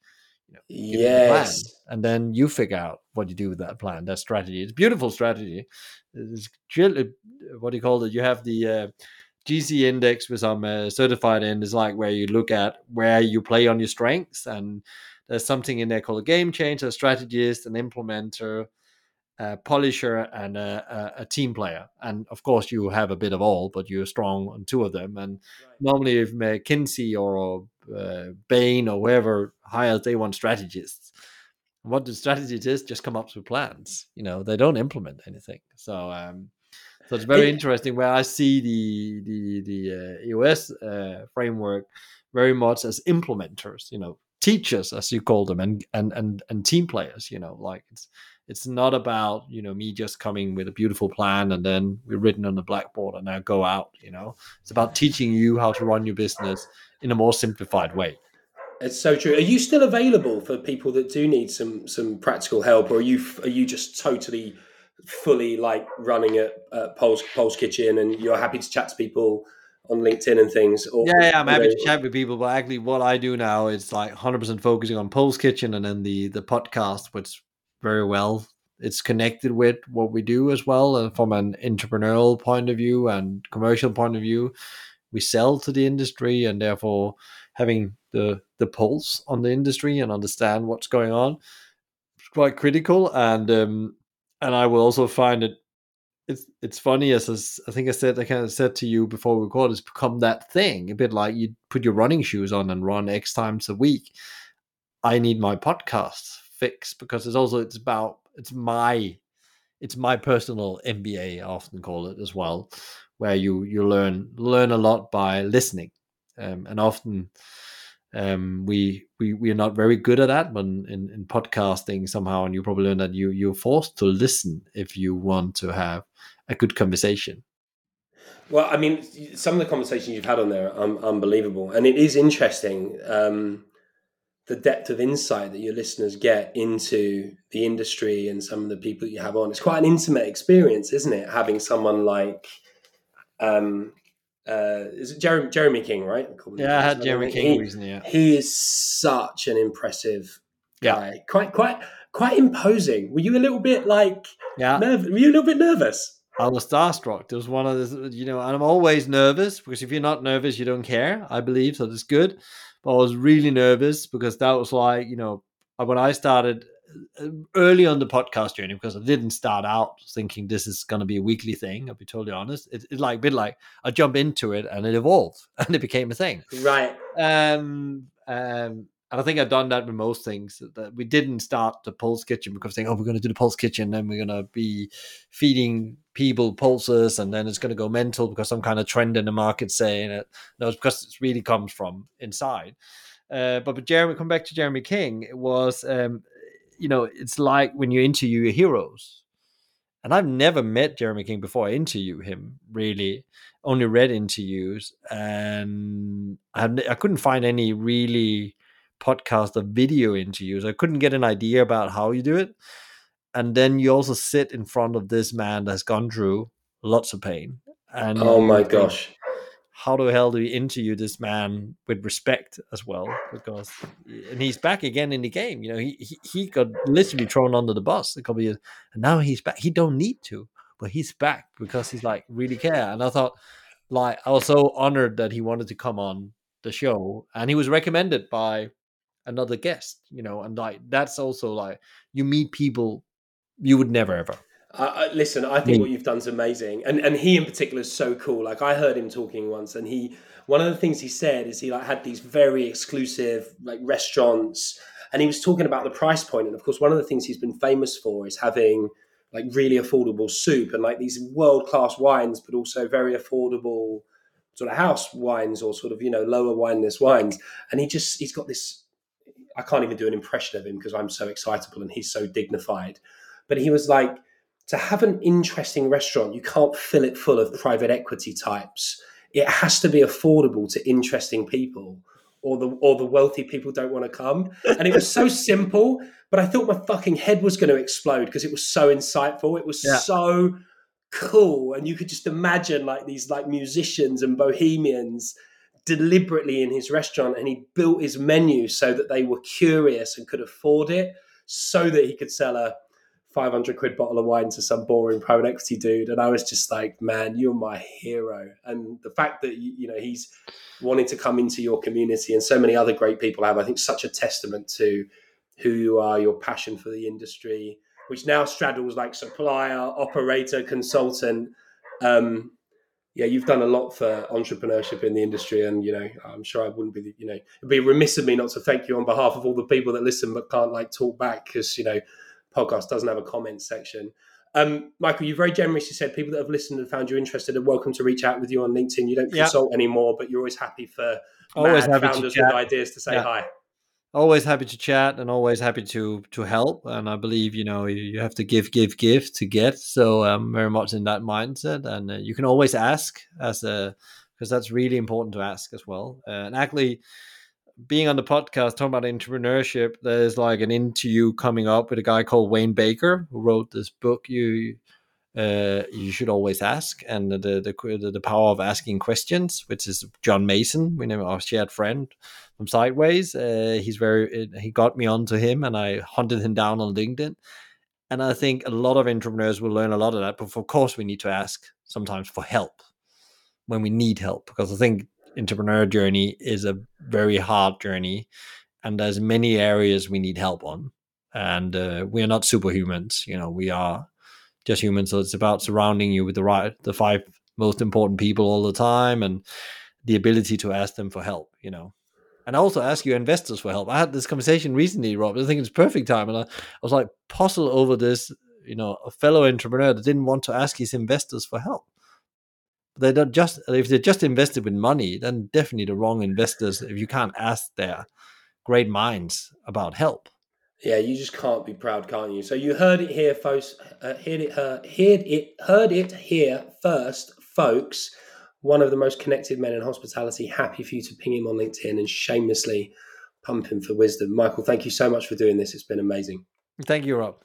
you know, yes. and then you figure out what you do with that plan, that strategy. It's beautiful strategy. It's what do you call it? You have the uh, GC index, which I'm uh, certified in, is like where you look at where you play on your strengths, and there's something in there called a game changer, a strategist, an implementer, a polisher and a, a, a, team player. And of course, you have a bit of all, but you're strong on two of them. And right. normally, if McKinsey or uh, Bain or whoever hires, they want strategists. What the strategist is, just come up with plans. You know, they don't implement anything. So, um, so it's very interesting where I see the the the uh, EOS uh, framework very much as implementers. You know, teachers as you call them, and and and and team players. You know, like it's it's not about you know me just coming with a beautiful plan and then we're written on the blackboard and now go out you know it's about teaching you how to run your business in a more simplified way it's so true are you still available for people that do need some some practical help or are you are you just totally fully like running at, at Pulse Kitchen and you're happy to chat to people on LinkedIn and things. Or, yeah, yeah, I'm happy know, to chat with people, but actually, what I do now is like 100% focusing on Pulse Kitchen and then the the podcast, which very well. It's connected with what we do as well, and from an entrepreneurial point of view and commercial point of view, we sell to the industry, and therefore having the the pulse on the industry and understand what's going on is quite critical. And um, and I will also find it it's it's funny as, as I think I said I kind of said to you before we record it's become that thing a bit like you put your running shoes on and run X times a week. I need my podcast fix because it's also it's about it's my it's my personal MBA I often call it as well, where you you learn learn a lot by listening, um, and often um, we we we are not very good at that. But in, in podcasting somehow, and you probably learn that you you're forced to listen if you want to have a good conversation. Well, I mean, some of the conversations you've had on there are unbelievable, and it is interesting. Um, the depth of insight that your listeners get into the industry and some of the people that you have on. It's quite an intimate experience, isn't it? Having someone like, um, uh, is it Jeremy, Jeremy King, right? Yeah, I had Jeremy King he, recently. Yeah. He is such an impressive guy. Yeah. Quite, quite, quite imposing. Were you a little bit like, yeah, nerv- were you a little bit nervous? I was starstruck. There was one of those, you know, and I'm always nervous because if you're not nervous, you don't care. I believe so. That's good. But I was really nervous because that was like, you know, when I started early on the podcast journey, because I didn't start out thinking this is going to be a weekly thing. I'll be totally honest. It, it's like a bit like I jump into it and it evolved and it became a thing. Right. Um, um, and I think I've done that with most things. That we didn't start the Pulse Kitchen because saying, "Oh, we're going to do the Pulse Kitchen, and we're going to be feeding people pulses, and then it's going to go mental because some kind of trend in the market saying it." No, it's because it really comes from inside. Uh, but but Jeremy, come back to Jeremy King. It was, um, you know, it's like when you interview your heroes, and I've never met Jeremy King before I interview him. Really, only read interviews, and I, I couldn't find any really podcast or video interviews. I couldn't get an idea about how you do it. and then you also sit in front of this man that's gone through lots of pain. And oh my gosh, how the hell do you interview this man with respect as well? Because and he's back again in the game. You know, he he, he got literally thrown under the bus a couple years, and now he's back. He don't need to, but he's back because he's like really care. And I thought, like, I was so honored that he wanted to come on the show, and he was recommended by another guest. You know, and like that's also like you meet people you would never ever uh, listen, I think what you've done is amazing, and and he in particular is so cool. Like I heard him talking once, and he one of the things he said is he like had these very exclusive like restaurants, and he was talking about the price point. And of course, one of the things he's been famous for is having like really affordable soup and like these world class wines, but also very affordable sort of house wines or sort of you know lower wineless wines. And he just he's got this. I can't even do an impression of him because I'm so excitable and he's so dignified. But he was like to have an interesting restaurant, you can't fill it full of private equity types. It has to be affordable to interesting people, or the or the wealthy people don't want to come. And it was so simple, but I thought my fucking head was going to explode because it was so insightful. It was yeah. so cool, and you could just imagine like these like musicians and bohemians deliberately in his restaurant, and he built his menu so that they were curious and could afford it, so that he could sell a 500 quid bottle of wine to some boring private equity dude and i was just like man you're my hero. And the fact that you know he's wanting to come into your community and so many other great people have i think such a testament to who you are your passion for the industry which now straddles like supplier operator consultant. Um, yeah, you've done a lot for entrepreneurship in the industry, and you know, I'm sure I wouldn't be, you know, it'd be remiss of me not to thank you on behalf of all the people that listen but can't like talk back because you know podcast doesn't have a comment section. Um, Michael, you very generously said people that have listened and found you interested are welcome to reach out with you on LinkedIn. You don't consult anymore, but you're always happy for always happy founders with ideas to say yeah. hi. Always happy to chat and always happy to to help. And I believe you know you have to give, give, give to get. So I'm very much in that mindset. And uh, you can always ask as a because that's really important to ask as well. Uh, and actually being on the podcast talking about entrepreneurship, there's like an interview coming up with a guy called Wayne Baker who wrote this book. You uh, you should always ask, and the, the the power of asking questions, which is John Mason, we know our shared friend from Sideways. Uh, he's very he got me onto him, and I hunted him down on LinkedIn. And I think a lot of entrepreneurs will learn a lot of that. But of course, we need to ask sometimes for help when we need help, because I think entrepreneur journey is a very hard journey and there's many areas we need help on and uh, we are not superhumans you know we are just humans so it's about surrounding you with the right the five most important people all the time and the ability to ask them for help you know and also ask your investors for help. I had this conversation recently, Rob. I think it's perfect time, and I, I was like puzzled over this. You know, a fellow entrepreneur that didn't want to ask his investors for help they don't just if they're just invested with money, then definitely the wrong investors. If you can't ask their great minds about help. Yeah, you just can't be proud, can't you? So you heard it here, folks. Uh, heard it, heard, heard it, heard it here first, folks. One of the most connected men in hospitality. Happy for you to ping him on LinkedIn and shamelessly pump him for wisdom. Michael, thank you so much for doing this. It's been amazing. Thank you, Rob.